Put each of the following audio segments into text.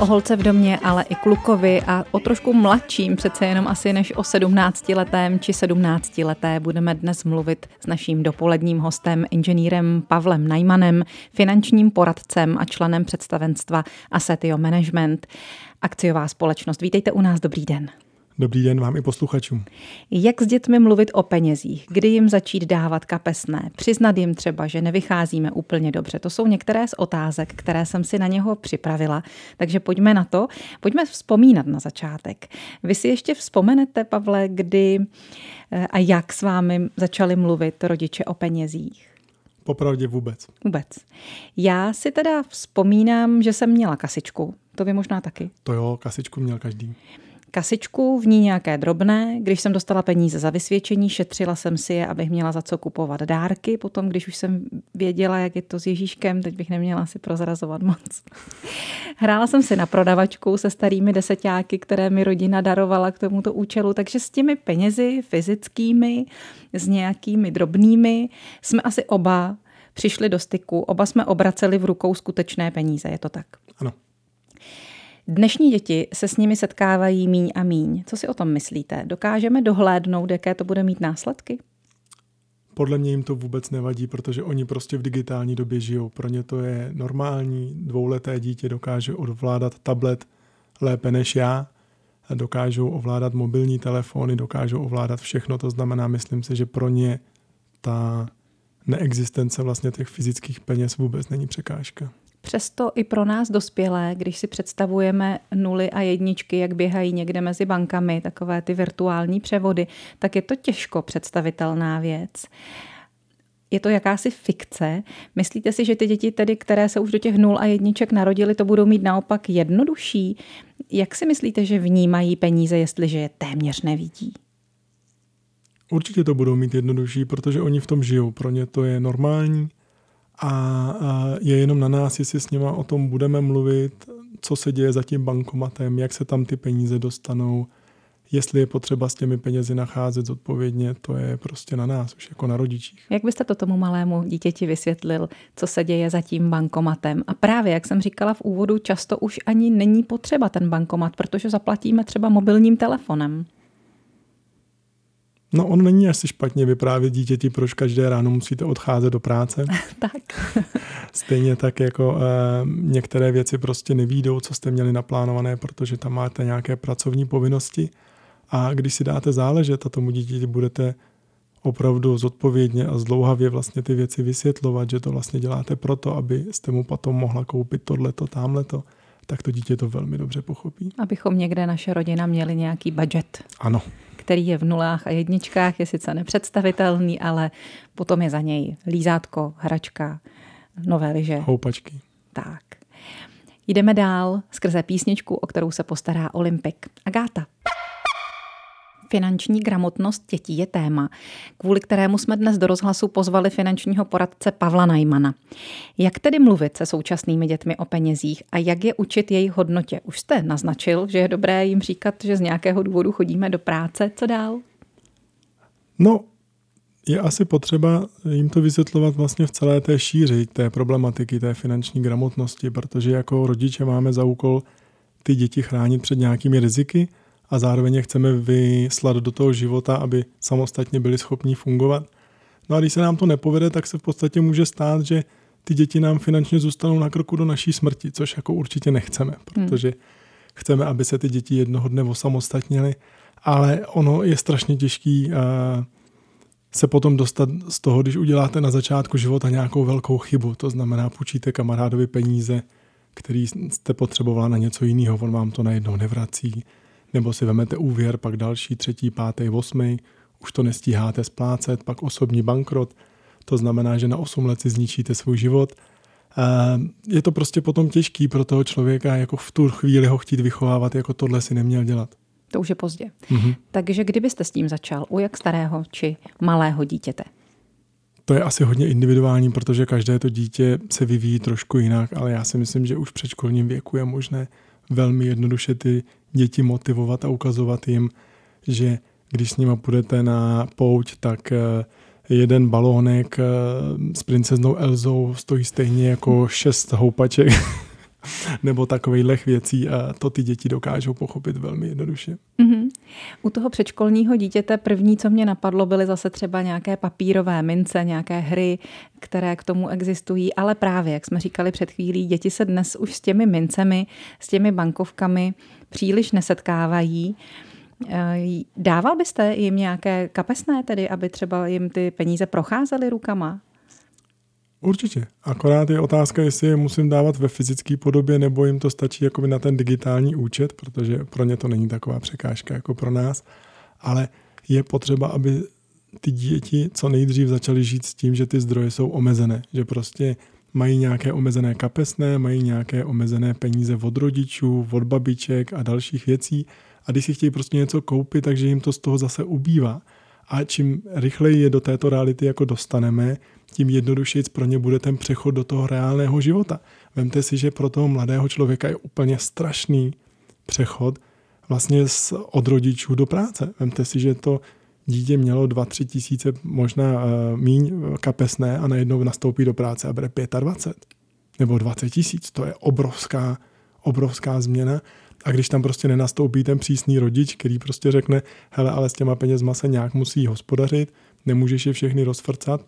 O holce v domě, ale i klukovi a o trošku mladším, přece jenom asi než o 17-letém či 17-leté budeme dnes mluvit s naším dopoledním hostem, inženýrem Pavlem Najmanem, finančním poradcem a členem představenstva Assetio Management, akciová společnost. Vítejte u nás, dobrý den. Dobrý den vám i posluchačům. Jak s dětmi mluvit o penězích? Kdy jim začít dávat kapesné? Přiznat jim třeba, že nevycházíme úplně dobře. To jsou některé z otázek, které jsem si na něho připravila. Takže pojďme na to. Pojďme vzpomínat na začátek. Vy si ještě vzpomenete, Pavle, kdy eh, a jak s vámi začali mluvit rodiče o penězích? Popravdě vůbec. Vůbec. Já si teda vzpomínám, že jsem měla kasičku. To vy možná taky. To jo, kasičku měl každý kasičku, v ní nějaké drobné. Když jsem dostala peníze za vysvědčení, šetřila jsem si je, abych měla za co kupovat dárky. Potom, když už jsem věděla, jak je to s Ježíškem, teď bych neměla si prozrazovat moc. Hrála jsem si na prodavačku se starými desetáky, které mi rodina darovala k tomuto účelu, takže s těmi penězi fyzickými, s nějakými drobnými, jsme asi oba přišli do styku, oba jsme obraceli v rukou skutečné peníze, je to tak? Ano. Dnešní děti se s nimi setkávají míň a míň. Co si o tom myslíte? Dokážeme dohlédnout, jaké to bude mít následky? Podle mě jim to vůbec nevadí, protože oni prostě v digitální době žijou. Pro ně to je normální. Dvouleté dítě dokáže ovládat tablet lépe než já. Dokážou ovládat mobilní telefony, dokážou ovládat všechno. To znamená, myslím si, že pro ně ta neexistence vlastně těch fyzických peněz vůbec není překážka. Přesto i pro nás dospělé, když si představujeme nuly a jedničky, jak běhají někde mezi bankami, takové ty virtuální převody, tak je to těžko představitelná věc. Je to jakási fikce. Myslíte si, že ty děti, tedy, které se už do těch nul a jedniček narodily, to budou mít naopak jednodušší? Jak si myslíte, že vnímají peníze, jestliže je téměř nevidí? Určitě to budou mít jednodušší, protože oni v tom žijou. Pro ně to je normální a je jenom na nás, jestli s nima o tom budeme mluvit, co se děje za tím bankomatem, jak se tam ty peníze dostanou, jestli je potřeba s těmi penězi nacházet zodpovědně, to je prostě na nás, už jako na rodičích. Jak byste to tomu malému dítěti vysvětlil, co se děje za tím bankomatem? A právě, jak jsem říkala v úvodu, často už ani není potřeba ten bankomat, protože zaplatíme třeba mobilním telefonem. No on není asi špatně vyprávět dítěti, proč každé ráno musíte odcházet do práce. tak. Stejně tak jako e, některé věci prostě nevídou, co jste měli naplánované, protože tam máte nějaké pracovní povinnosti. A když si dáte záležet a tomu dítěti budete opravdu zodpovědně a zdlouhavě vlastně ty věci vysvětlovat, že to vlastně děláte proto, aby jste mu potom mohla koupit tohleto, tamhleto, tak to dítě to velmi dobře pochopí. Abychom někde naše rodina měli nějaký budget. Ano který je v nulách a jedničkách, je sice nepředstavitelný, ale potom je za něj lízátko, hračka, nové liže. Houpačky. Tak. Jdeme dál skrze písničku, o kterou se postará Olympik. Agáta. Finanční gramotnost dětí je téma, kvůli kterému jsme dnes do rozhlasu pozvali finančního poradce Pavla Najmana. Jak tedy mluvit se současnými dětmi o penězích a jak je učit jejich hodnotě? Už jste naznačil, že je dobré jim říkat, že z nějakého důvodu chodíme do práce. Co dál? No, je asi potřeba jim to vysvětlovat vlastně v celé té šíři té problematiky, té finanční gramotnosti, protože jako rodiče máme za úkol ty děti chránit před nějakými riziky, a zároveň je chceme vyslat do toho života, aby samostatně byli schopni fungovat. No a když se nám to nepovede, tak se v podstatě může stát, že ty děti nám finančně zůstanou na kroku do naší smrti, což jako určitě nechceme, hmm. protože chceme, aby se ty děti jednoho dne osamostatnily, ale ono je strašně těžký uh, se potom dostat z toho, když uděláte na začátku života nějakou velkou chybu, to znamená půjčíte kamarádovi peníze, který jste potřebovala na něco jiného, on vám to najednou nevrací, nebo si vemete úvěr, pak další, třetí, pátý, osmý, už to nestíháte splácet, pak osobní bankrot, to znamená, že na 8 let si zničíte svůj život. Je to prostě potom těžký pro toho člověka, jako v tu chvíli ho chtít vychovávat, jako tohle si neměl dělat. To už je pozdě. Mm-hmm. Takže kdybyste s tím začal, u jak starého či malého dítěte? To je asi hodně individuální, protože každé to dítě se vyvíjí trošku jinak, ale já si myslím, že už v předškolním věku je možné velmi jednoduše ty děti motivovat a ukazovat jim, že když s nima půjdete na pouť, tak eh, jeden balónek eh, s princeznou Elzou stojí stejně jako šest houpaček nebo takových věcí, a to ty děti dokážou pochopit velmi jednoduše. Mm-hmm. U toho předškolního dítěte první, co mě napadlo, byly zase třeba nějaké papírové mince, nějaké hry, které k tomu existují, ale právě, jak jsme říkali před chvílí, děti se dnes už s těmi mincemi, s těmi bankovkami příliš nesetkávají. Eh, dával byste jim nějaké kapesné tedy, aby třeba jim ty peníze procházely rukama? Určitě. Akorát je otázka, jestli je musím dávat ve fyzické podobě, nebo jim to stačí jako na ten digitální účet, protože pro ně to není taková překážka jako pro nás. Ale je potřeba, aby ty děti co nejdřív začaly žít s tím, že ty zdroje jsou omezené. Že prostě mají nějaké omezené kapesné, mají nějaké omezené peníze od rodičů, od babiček a dalších věcí. A když si chtějí prostě něco koupit, takže jim to z toho zase ubývá. A čím rychleji je do této reality jako dostaneme, tím jednodušeji pro ně bude ten přechod do toho reálného života. Vemte si, že pro toho mladého člověka je úplně strašný přechod vlastně z, od rodičů do práce. Vemte si, že to dítě mělo 2-3 tisíce, možná uh, míň kapesné a najednou nastoupí do práce a bere 25 nebo 20 tisíc. To je obrovská, obrovská změna. A když tam prostě nenastoupí ten přísný rodič, který prostě řekne, hele, ale s těma penězma se nějak musí hospodařit, nemůžeš je všechny rozfrcat,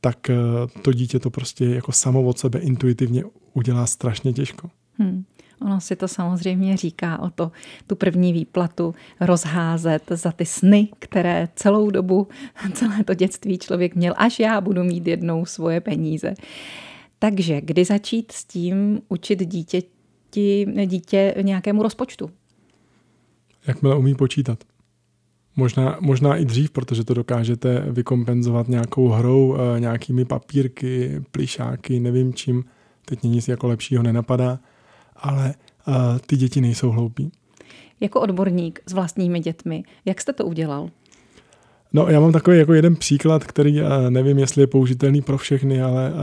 tak eh, to dítě to prostě jako samo od sebe intuitivně udělá strašně těžko. Hmm. Ono si to samozřejmě říká o to, tu první výplatu rozházet za ty sny, které celou dobu, celé to dětství člověk měl, až já budu mít jednou svoje peníze. Takže kdy začít s tím učit dítě, dítě nějakému rozpočtu? Jakmile umí počítat. Možná, možná i dřív, protože to dokážete vykompenzovat nějakou hrou, eh, nějakými papírky, plišáky, nevím čím. Teď nic jako lepšího nenapadá, ale uh, ty děti nejsou hloupí. Jako odborník s vlastními dětmi, jak jste to udělal? No, já mám takový jako jeden příklad, který uh, nevím, jestli je použitelný pro všechny, ale uh,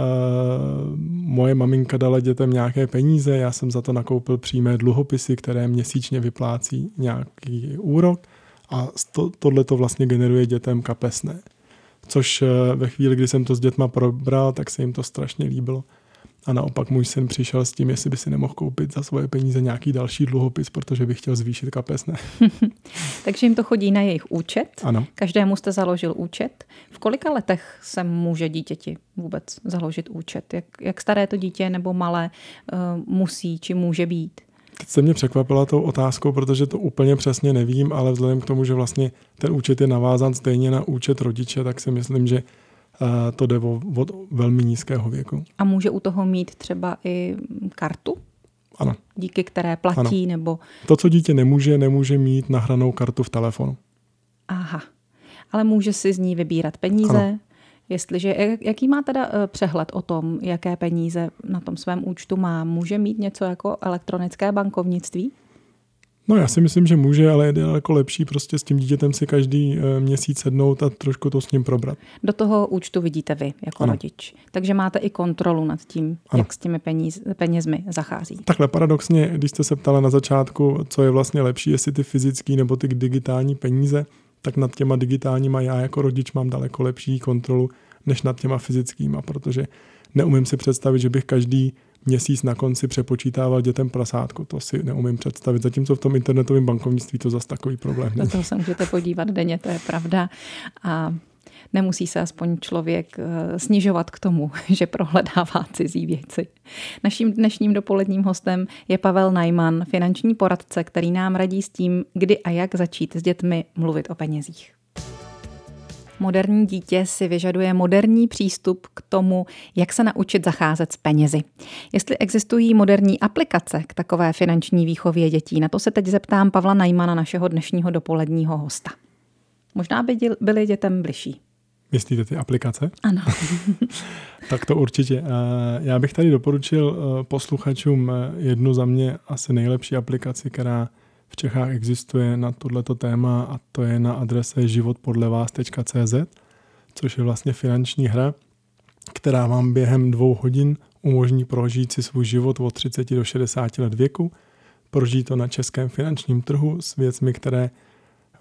moje maminka dala dětem nějaké peníze, já jsem za to nakoupil přímé dluhopisy, které měsíčně vyplácí nějaký úrok a to, tohle to vlastně generuje dětem kapesné. Což eh, ve chvíli, kdy jsem to s dětma probral, tak se jim to strašně líbilo. A naopak můj syn přišel s tím, jestli by si nemohl koupit za svoje peníze nějaký další dluhopis, protože by chtěl zvýšit kapesné. Takže jim to chodí na jejich účet? Ano. Každému jste založil účet. V kolika letech se může dítěti vůbec založit účet? Jak, jak staré to dítě nebo malé uh, musí či může být? Teď se mě překvapila tou otázkou, protože to úplně přesně nevím, ale vzhledem k tomu, že vlastně ten účet je navázan stejně na účet rodiče, tak si myslím, že to jde od velmi nízkého věku. A může u toho mít třeba i kartu? Ano. Díky které platí ano. nebo... To, co dítě nemůže, nemůže mít nahranou kartu v telefonu. Aha. Ale může si z ní vybírat peníze, ano. Jestliže, jaký má teda eh, přehled o tom, jaké peníze na tom svém účtu má? Může mít něco jako elektronické bankovnictví? No já si myslím, že může, ale je daleko lepší prostě s tím dítětem si každý eh, měsíc sednout a trošku to s ním probrat. Do toho účtu vidíte vy jako ano. rodič. Takže máte i kontrolu nad tím, ano. jak s těmi peníz, penězmi zachází. Takhle paradoxně, když jste se ptala na začátku, co je vlastně lepší, jestli ty fyzické nebo ty digitální peníze, tak nad těma digitálníma já jako rodič mám daleko lepší kontrolu než nad těma fyzickýma, protože neumím si představit, že bych každý měsíc na konci přepočítával dětem prasátko. To si neumím představit. Zatímco v tom internetovém bankovnictví to zase takový problém. Do toho se můžete podívat denně, to je pravda. A nemusí se aspoň člověk eh, snižovat k tomu, že prohledává cizí věci. Naším dnešním dopoledním hostem je Pavel Najman, finanční poradce, který nám radí s tím, kdy a jak začít s dětmi mluvit o penězích. Moderní dítě si vyžaduje moderní přístup k tomu, jak se naučit zacházet s penězi. Jestli existují moderní aplikace k takové finanční výchově dětí, na to se teď zeptám Pavla Najmana, našeho dnešního dopoledního hosta. Možná by byly dětem bližší. Myslíte ty aplikace? Ano. tak to určitě. Já bych tady doporučil eh, posluchačům eh, jednu za mě asi nejlepší aplikaci, která v Čechách existuje na tohleto téma a to je na adrese životpodlevás.cz, což je vlastně finanční hra, která vám během dvou hodin umožní prožít si svůj život od 30 do 60 let věku, prožít to na českém finančním trhu s věcmi, které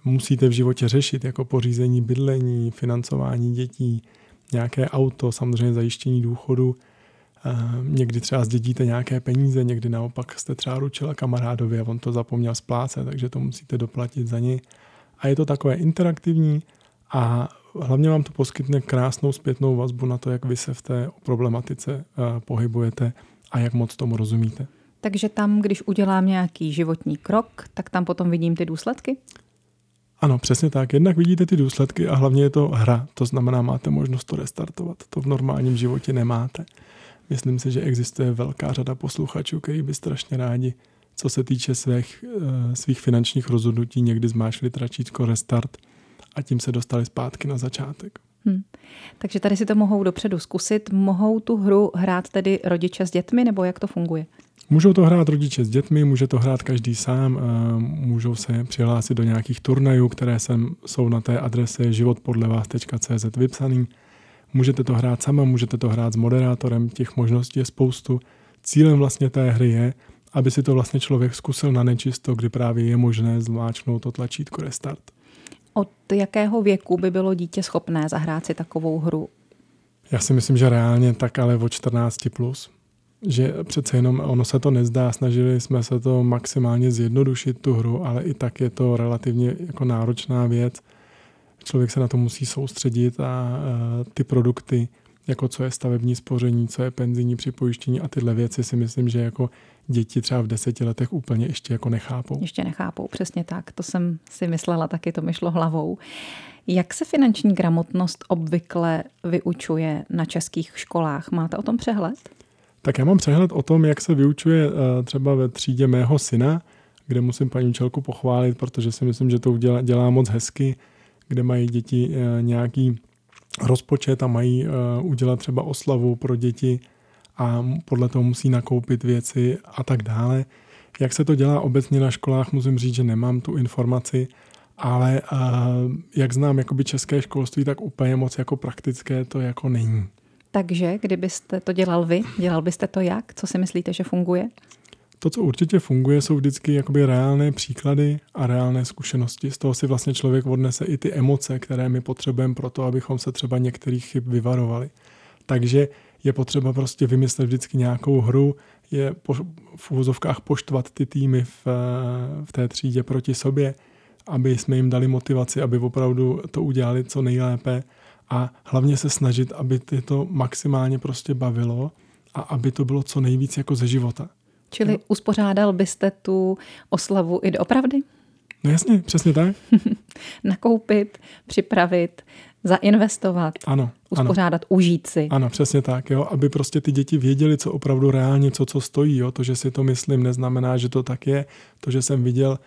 musíte v životě řešit, jako pořízení bydlení, financování dětí, nějaké auto, samozřejmě zajištění důchodu, Někdy třeba zdědíte nějaké peníze, někdy naopak jste třeba ručila kamarádovi a on to zapomněl splácet, takže to musíte doplatit za něj. A je to takové interaktivní a hlavně vám to poskytne krásnou zpětnou vazbu na to, jak vy se v té problematice eh, pohybujete a jak moc tomu rozumíte. Takže tam, když udělám nějaký životní krok, tak tam potom vidím ty důsledky? Ano, přesně tak. Jednak vidíte ty důsledky a hlavně je to hra. To znamená, máte možnost to restartovat. To v normálním životě nemáte. Myslím si, že existuje velká řada posluchačů, kteří by strašně rádi, co se týče svých, eh, svých finančních rozhodnutí, někdy zmášli tračítko restart a tím se dostali zpátky na začátek. Hmm. Takže tady si to mohou dopředu zkusit. Mohou tu hru hrát tedy rodiče s dětmi, nebo jak to funguje? Můžou to hrát rodiče s dětmi, může to hrát každý sám, můžou se přihlásit do nějakých turnajů, které sem jsou na té adrese životpodlevás.cz vypsaný. Můžete to hrát sama, můžete to hrát s moderátorem, těch možností je spoustu. Cílem vlastně té hry je, aby si to vlastně člověk zkusil na nečisto, kdy právě je možné zmáčknout to tlačítko restart. Od jakého věku by bylo dítě schopné zahrát si takovou hru? Já si myslím, že reálně tak ale od 14 plus že přece jenom ono se to nezdá, snažili jsme se to maximálně zjednodušit tu hru, ale i tak je to relativně jako náročná věc. Člověk se na to musí soustředit a ty produkty, jako co je stavební spoření, co je penzijní připojištění a tyhle věci si myslím, že jako děti třeba v deseti letech úplně ještě jako nechápou. Ještě nechápou, přesně tak. To jsem si myslela, taky to mi šlo hlavou. Jak se finanční gramotnost obvykle vyučuje na českých školách? Máte o tom přehled? Tak já mám přehled o tom, jak se vyučuje eh, třeba ve třídě mého syna, kde musím paní učitelku pochválit, protože si myslím, že to dělá, dělá moc hezky, kde mají děti eh, nějaký rozpočet a mají eh, udělat třeba oslavu pro děti a podle toho musí nakoupit věci a tak dále. Jak se to dělá obecně na školách, musím říct, že nemám tu informaci, ale jak znám jakoby české školství, tak úplně moc jako praktické to jako není. Takže kdybyste to dělal vy, dělal byste to jak? Co si myslíte, že funguje? To, co určitě funguje, jsou vždycky jakoby reálné příklady a reálné zkušenosti. Z toho si vlastně člověk odnese i ty emoce, které my potřebujeme pro to, abychom se třeba některých chyb vyvarovali. Takže je potřeba prostě vymyslet vždycky nějakou hru, je po, v úvozovkách poštvat ty týmy v, v té třídě proti sobě, aby jsme jim dali motivaci, aby opravdu to udělali co nejlépe a hlavně se snažit, aby ty to maximálně prostě bavilo a aby to bylo co nejvíc jako ze života. Čili no. uspořádal byste tu oslavu i doopravdy? No jasně, přesně tak. Nakoupit, připravit, zainvestovat, ano, uspořádat, ano. užít si. Ano, přesně tak, jo, aby prostě ty děti věděli, co opravdu reálně, co co stojí. Jo. To, že si to myslím, neznamená, že to tak je. To, že jsem viděl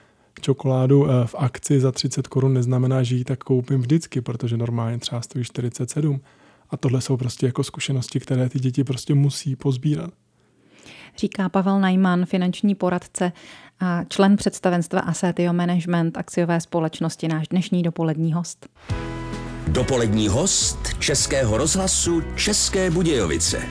čokoládu eh, v akci za 30 korun neznamená, že ji tak koupím vždycky, protože normálně třeba stojí 47. A tohle jsou prostě jako zkušenosti, které ty děti prostě musí pozbírat. Říká Pavel Najman, finanční poradce a člen představenstva Assetio Management akciové společnosti, náš dnešní dopolední host. Dopolední host Českého rozhlasu České Budějovice.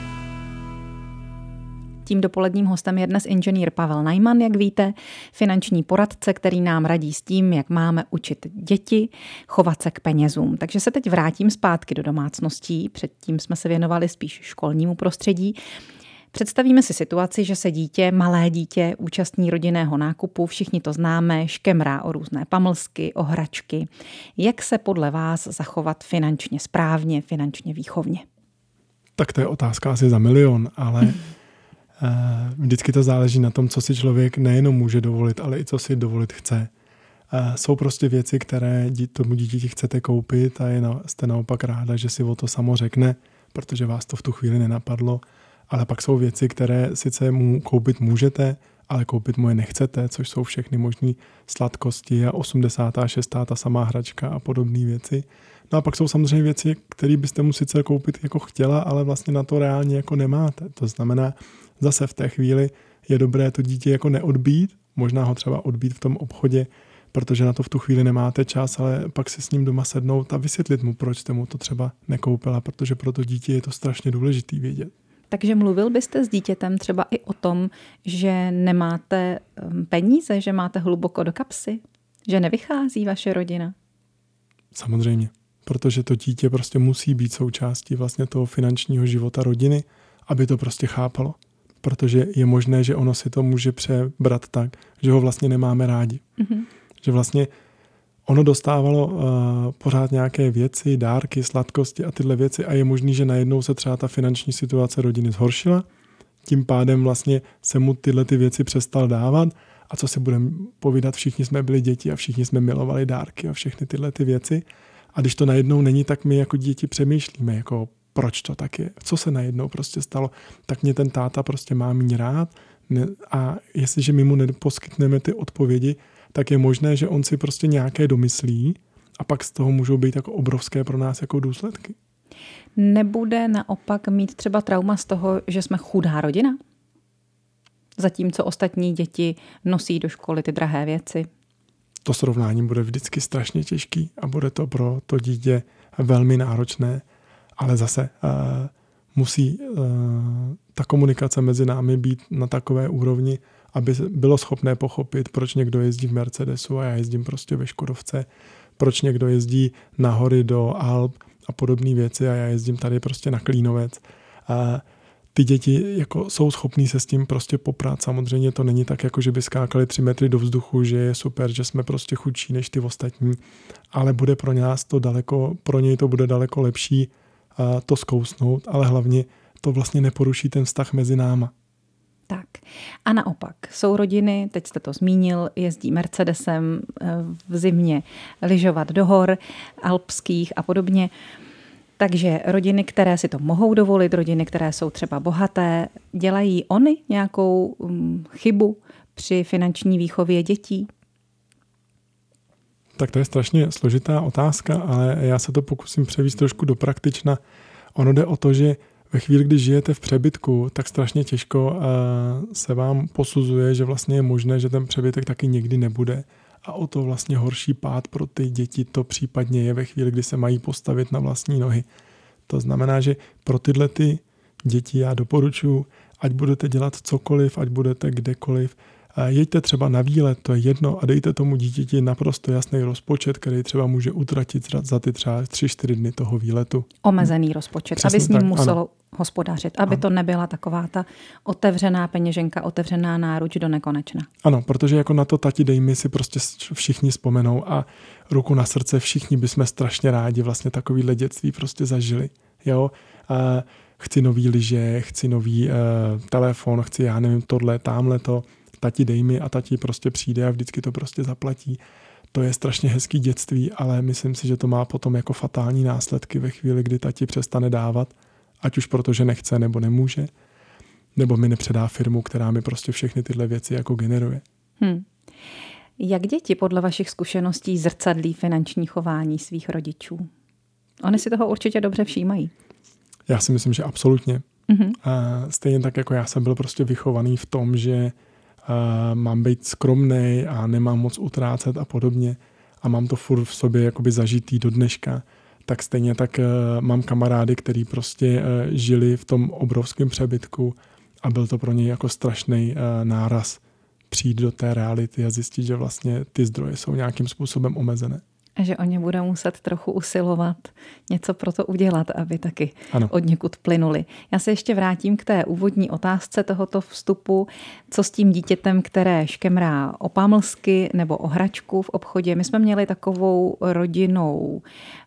Tím dopoledním hostem je dnes inženýr Pavel Najman, jak víte, finanční poradce, který nám radí s tím, jak máme učit děti chovat se k penězům. Takže se teď vrátím zpátky do domácností. Předtím jsme se věnovali spíš školnímu prostředí. Představíme si situaci, že se dítě, malé dítě, účastní rodinného nákupu, všichni to známe, škemrá o různé pamlsky, o hračky. Jak se podle vás zachovat finančně správně, finančně výchovně? Tak to je otázka asi za milion, ale Eh, vždycky to záleží na tom, co si člověk nejenom může dovolit, ale i co si dovolit chce. Eh, jsou prostě věci, které tomu dítěti chcete koupit a je na, jste naopak ráda, že si o to samo řekne, protože vás to v tu chvíli nenapadlo. Ale pak jsou věci, které sice mu koupit můžete, ale koupit mu je nechcete, což jsou všechny možné sladkosti a 86. ta samá hračka a podobné věci. No a pak jsou samozřejmě věci, které byste mu sice koupit jako chtěla, ale vlastně na to reálně jako nemáte. To znamená, zase v té chvíli je dobré to dítě jako neodbít, možná ho třeba odbít v tom obchodě, protože na to v tu chvíli nemáte čas, ale pak si s ním doma sednout a vysvětlit mu, proč jste mu to třeba nekoupila, protože pro to dítě je to strašně důležitý vědět. Takže mluvil byste s dítětem třeba i o tom, že nemáte peníze, že máte hluboko do kapsy, že nevychází vaše rodina? Samozřejmě, protože to dítě prostě musí být součástí vlastně toho finančního života rodiny aby to prostě chápalo. Protože je možné, že ono si to může přebrat tak, že ho vlastně nemáme rádi. Mm-hmm. Že vlastně ono dostávalo uh, pořád nějaké věci, dárky, sladkosti a tyhle věci a je možný, že najednou se třeba ta finanční situace rodiny zhoršila, tím pádem vlastně se mu tyhle ty věci přestal dávat? A co si budeme povídat, všichni jsme byli děti a všichni jsme milovali dárky a všechny tyhle ty věci. A když to najednou není, tak my jako děti přemýšlíme, jako proč to tak je, co se najednou prostě stalo, tak mě ten táta prostě má mít rád. A jestliže my mu neposkytneme ty odpovědi, tak je možné, že on si prostě nějaké domyslí a pak z toho můžou být jako obrovské pro nás jako důsledky. Nebude naopak mít třeba trauma z toho, že jsme chudá rodina? Zatímco ostatní děti nosí do školy ty drahé věci. To srovnání bude vždycky strašně těžký a bude to pro to dítě velmi náročné, ale zase uh, musí uh, ta komunikace mezi námi být na takové úrovni, aby bylo schopné pochopit, proč někdo jezdí v Mercedesu a já jezdím prostě ve Škodovce, proč někdo jezdí na hory do Alp a podobné věci a já jezdím tady prostě na Klínovec. A ty děti jako jsou schopní se s tím prostě poprat. Samozřejmě to není tak, jako že by skákali tři metry do vzduchu, že je super, že jsme prostě chudší než ty ostatní, ale bude pro nás to daleko, pro něj to bude daleko lepší to zkousnout, ale hlavně to vlastně neporuší ten vztah mezi náma. Tak. A naopak, jsou rodiny, teď jste to zmínil, jezdí Mercedesem eh, v zimě lyžovat do hor alpských a podobně. Takže rodiny, které si to mohou dovolit, rodiny, které jsou třeba bohaté, dělají oni nějakou mm, chybu při finanční výchově dětí? Tak to je strašně složitá otázka, ale já se to pokusím převíst trošku do praktična. Ono jde o to, že ve chvíli, kdy žijete v přebytku, tak strašně těžko eh, se vám posuzuje, že vlastně je možné, že ten přebytek taky někdy nebude. A o to vlastně horší pád pro ty děti to případně je ve chvíli, kdy se mají postavit na vlastní nohy. To znamená, že pro tyhle ty děti já doporučuji, ať budete dělat cokoliv, ať budete kdekoliv, jeďte třeba na výlet, to je jedno, a dejte tomu dítěti naprosto jasný rozpočet, který třeba může utratit za ty třeba 3-4 dny toho výletu. Omezený rozpočet, Přesně aby s ním tak, muselo ano. Hospodařit, aby ano. to nebyla taková ta otevřená peněženka, otevřená náruč do nekonečna. Ano, protože jako na to tati dej mi si prostě všichni vzpomenou a ruku na srdce všichni bychom strašně rádi vlastně takovýhle dětství prostě zažili. Jo? A chci nový liže, chci nový uh, telefon, chci já nevím tohle, tamhle to tati dej mi a tati prostě přijde a vždycky to prostě zaplatí. To je strašně hezký dětství, ale myslím si, že to má potom jako fatální následky ve chvíli, kdy tati přestane dávat, ať už protože nechce nebo nemůže, nebo mi nepředá firmu, která mi prostě všechny tyhle věci jako generuje. Hmm. Jak děti podle vašich zkušeností zrcadlí finanční chování svých rodičů? Oni si toho určitě dobře všímají. Já si myslím, že absolutně. Mm-hmm. A stejně tak, jako já jsem byl prostě vychovaný v tom, že mám být skromný a nemám moc utrácet a podobně a mám to furt v sobě jakoby zažitý do dneška, tak stejně tak uh, mám kamarády, který prostě uh, žili v tom obrovském přebytku a byl to pro ně jako strašný uh, náraz přijít do té reality a zjistit, že vlastně ty zdroje jsou nějakým způsobem omezené a že oni budou muset trochu usilovat něco pro to udělat, aby taky ano. od někud plynuli. Já se ještě vrátím k té úvodní otázce tohoto vstupu. Co s tím dítětem, které škemrá o pamlsky nebo o hračku v obchodě? My jsme měli takovou rodinou,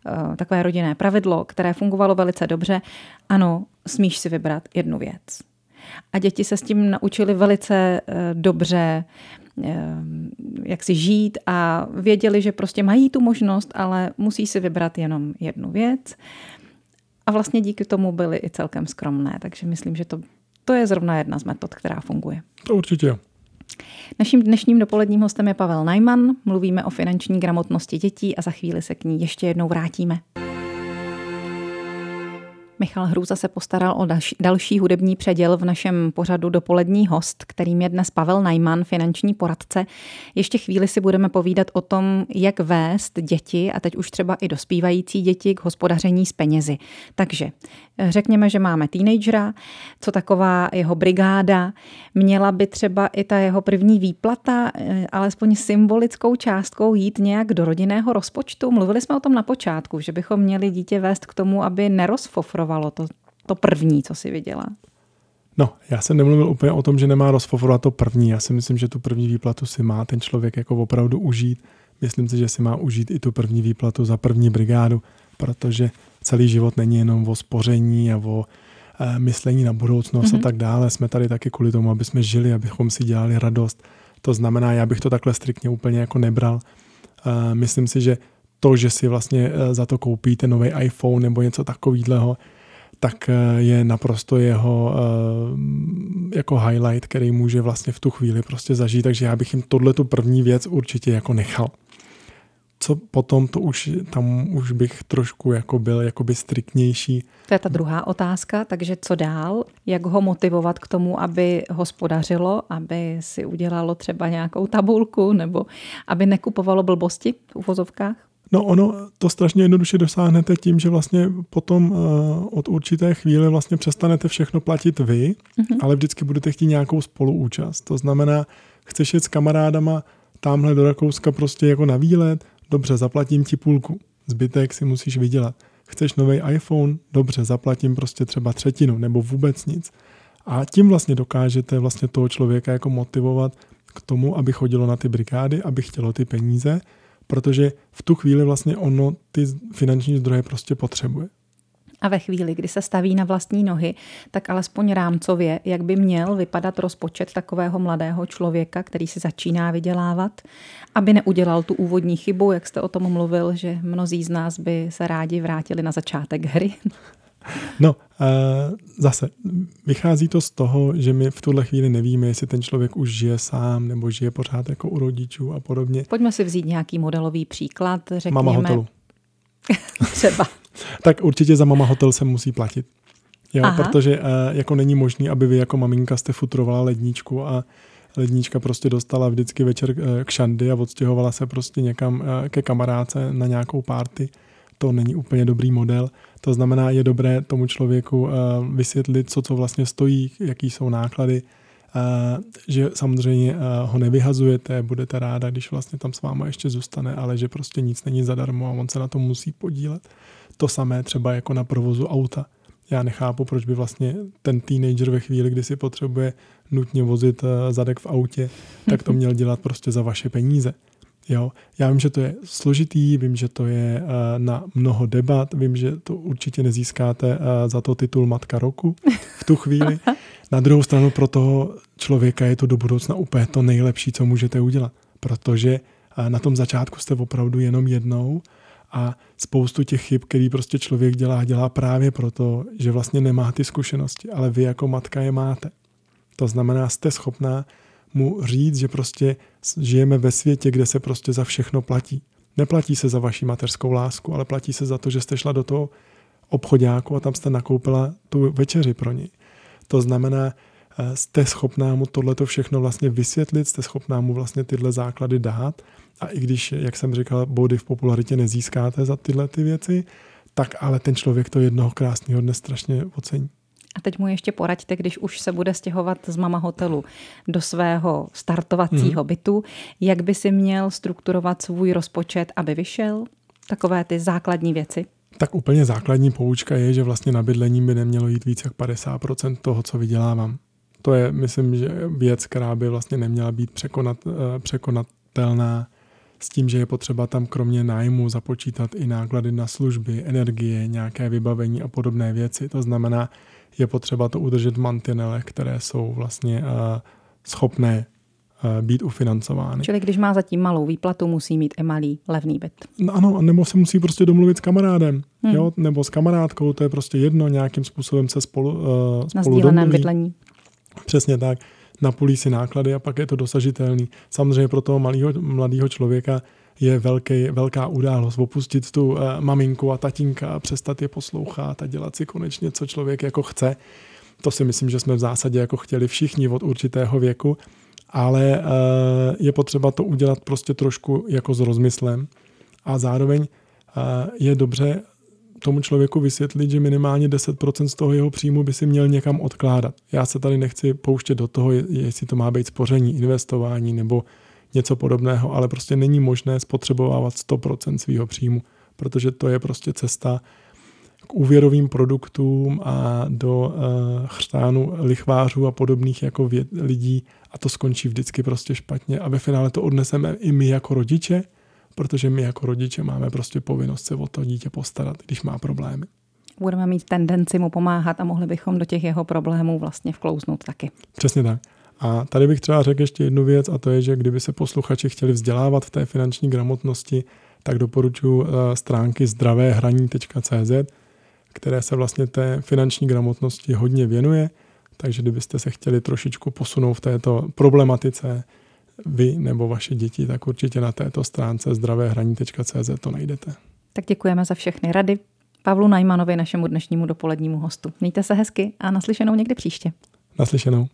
eh, takové rodinné pravidlo, které fungovalo velice dobře. Ano, smíš si vybrat jednu věc. A děti se s tím naučili velice eh, dobře jak si žít a věděli, že prostě mají tu možnost, ale musí si vybrat jenom jednu věc. A vlastně díky tomu byly i celkem skromné, takže myslím, že to, to je zrovna jedna z metod, která funguje. To určitě. Naším dnešním dopoledním hostem je Pavel Najman. Mluvíme o finanční gramotnosti dětí a za chvíli se k ní ještě jednou vrátíme. Michal Hrůza se postaral o další, další hudební předěl v našem pořadu Dopolední host, kterým je dnes Pavel Najman, finanční poradce. Ještě chvíli si budeme povídat o tom, jak vést děti a teď už třeba i dospívající děti k hospodaření s penězi. Takže řekněme, že máme teenagera, co taková jeho brigáda, měla by třeba i ta jeho první výplata, eh, alespoň symbolickou částkou jít nějak do rodinného rozpočtu. Mluvili jsme o tom na počátku, že bychom měli dítě vést k tomu, aby nerozfofrovalo to, to první, co si viděla. No, já jsem nemluvil úplně o tom, že nemá rozfofrovat to první. Já si myslím, že tu první výplatu si má ten člověk jako opravdu užít. Myslím si, že si má užít i tu první výplatu za první brigádu, protože celý život není jenom o spoření a o e, myšlení na budoucnost mm-hmm. a mhm. tak dále. Jsme tady taky kvůli tomu, aby jsme žili, abychom si dělali radost. To znamená, já bych to takhle striktně úplně jako nebral. E, myslím si, že to, že si vlastně e, za to koupíte nový iPhone nebo něco takového, tak eh, je naprosto jeho eh, jako highlight, který může vlastně v tu chvíli prostě zažít, takže já bych jim tohle tu první věc určitě jako nechal. Co potom, to už, tam už bych trošku jako byl jakoby striktnější. To je ta druhá otázka, takže co dál? Jak ho motivovat k tomu, aby hospodařilo, aby si udělalo třeba nějakou tabulku, nebo aby nekupovalo blbosti v uvozovkách? No ono to strašně jednoduše dosáhnete tím, že vlastně potom uh, od určité chvíle vlastně přestanete všechno platit vy, mm-hmm. ale vždycky budete chtít nějakou spoluúčast. To znamená, chceš jet s kamarádama tamhle do Rakouska prostě jako na výlet, dobře, zaplatím ti půlku, zbytek si musíš vydělat. Chceš nový iPhone, dobře, zaplatím prostě třeba třetinu nebo vůbec nic. A tím vlastně dokážete vlastně toho člověka jako motivovat k tomu, aby chodilo na ty brigády, aby chtělo ty peníze, protože v tu chvíli vlastně ono ty finanční zdroje prostě potřebuje. A ve chvíli, kdy se staví na vlastní nohy, tak alespoň rámcově, jak by měl vypadat rozpočet takového mladého člověka, který si začíná vydělávat, aby neudělal tu úvodní chybu, jak jste o tom mluvil, že mnozí z nás by se rádi vrátili na začátek hry. No, uh, zase, vychází to z toho, že my v tuhle chvíli nevíme, jestli ten člověk už žije sám nebo žije pořád jako u rodičů a podobně. Pojďme si vzít nějaký modelový příklad, řekněme. Mama hotelu. Třeba. tak určitě za mama hotel se musí platit. Jo, Aha. protože uh, jako není možný, aby vy jako maminka jste futrovala ledničku a lednička prostě dostala vždycky večer uh, k šandy a odstěhovala se prostě někam uh, ke kamarádce na nějakou párty to není úplně dobrý model. To znamená, je dobré tomu člověku eh, vysvětlit, co co vlastně stojí, jaký jsou náklady, eh, že samozřejmě eh, ho nevyhazujete, budete ráda, když vlastně tam s váma ještě zůstane, ale že prostě nic není zadarmo a on se na to musí podílet. To samé třeba jako na provozu auta. Já nechápu, proč by vlastně ten teenager ve chvíli, kdy si potřebuje nutně vozit zadek v autě, tak to měl dělat prostě za vaše peníze. Jo, já vím, že to je složitý, vím, že to je uh, na mnoho debat, vím, že to určitě nezískáte uh, za to titul Matka roku v tu chvíli. Na druhou stranu pro toho člověka je to do budoucna úplně to nejlepší, co můžete udělat, protože uh, na tom začátku jste opravdu jenom jednou a spoustu těch chyb, který prostě člověk dělá, dělá právě proto, že vlastně nemá ty zkušenosti, ale vy jako matka je máte. To znamená, jste schopná mu říct, že prostě žijeme ve světě, kde se prostě za všechno platí. Neplatí se za vaši mateřskou lásku, ale platí se za to, že jste šla do toho obchodáku a tam jste nakoupila tu večeři pro něj. To znamená, eh, jste schopná mu tohleto všechno vlastně vysvětlit, jste schopná mu vlastně tyhle základy dát a i když, jak jsem říkal, body v popularitě nezískáte za tyhle ty věci, tak ale ten člověk to jednoho krásného dne strašně ocení. A teď mu ještě poraďte, když už se bude stěhovat z mama hotelu do svého startovacího mm. bytu, jak by si měl strukturovat svůj rozpočet, aby vyšel? Takové ty základní věci. Tak úplně základní poučka je, že vlastně na bydlení by nemělo jít víc jak 50% toho, co vydělávám. To je, myslím, že věc, která by vlastně neměla být překonat, eh, překonatelná s tím, že je potřeba tam kromě nájmu započítat i náklady na služby, energie, nějaké vybavení a podobné věci. To znamená, je potřeba to udržet v mantinelech, které jsou vlastně uh, schopné uh, být ufinancovány. Čili když má zatím malou výplatu, musí mít i malý levný byt. No ano, nebo se musí prostě domluvit s kamarádem, hmm. jo, nebo s kamarádkou, to je prostě jedno, nějakým způsobem se spolu, uh, spolu Na bydlení. Přesně tak. Napolí si náklady a pak je to dosažitelný. Samozřejmě pro toho malého, mladého člověka je velký, velká událost opustit tu uh, maminku a tatínka a přestat je poslouchat a dělat si konečně, co člověk jako chce. To si myslím, že jsme v zásadě jako chtěli všichni od určitého věku, ale uh, je potřeba to udělat prostě trošku jako s rozmyslem a zároveň uh, je dobře tomu člověku vysvětlit, že minimálně 10% z toho jeho příjmu by si měl někam odkládat. Já se tady nechci pouštět do toho, jestli to má být spoření, investování nebo něco podobného, ale prostě není možné spotřebovávat 100% svého příjmu, protože to je prostě cesta, k úvěrovým produktům a do uh, chřtánu lichvářů a podobných jako věd, lidí a to skončí vždycky prostě špatně a ve finále to odneseme i my jako rodiče, protože my jako rodiče máme prostě povinnost se o to dítě postarat, když má problémy. Budeme mít tendenci mu pomáhat a mohli bychom do těch jeho problémů vlastně vklouznout taky. Přesně tak. A tady bych třeba řekl ještě jednu věc a to je, že kdyby se posluchači chtěli vzdělávat v té finanční gramotnosti, tak doporučuji eh, stránky zdravéhraní.cz, které se vlastně té finanční gramotnosti hodně věnuje, takže kdybyste se chtěli trošičku posunout v této problematice, vy nebo vaše děti, tak určitě na této stránce zdravéhraní.cz to najdete. Tak děkujeme za všechny rady. Pavlu Najmanovi, našemu dnešnímu dopolednímu hostu. Mějte se hezky a naslyšenou někdy příště. Naslyšenou.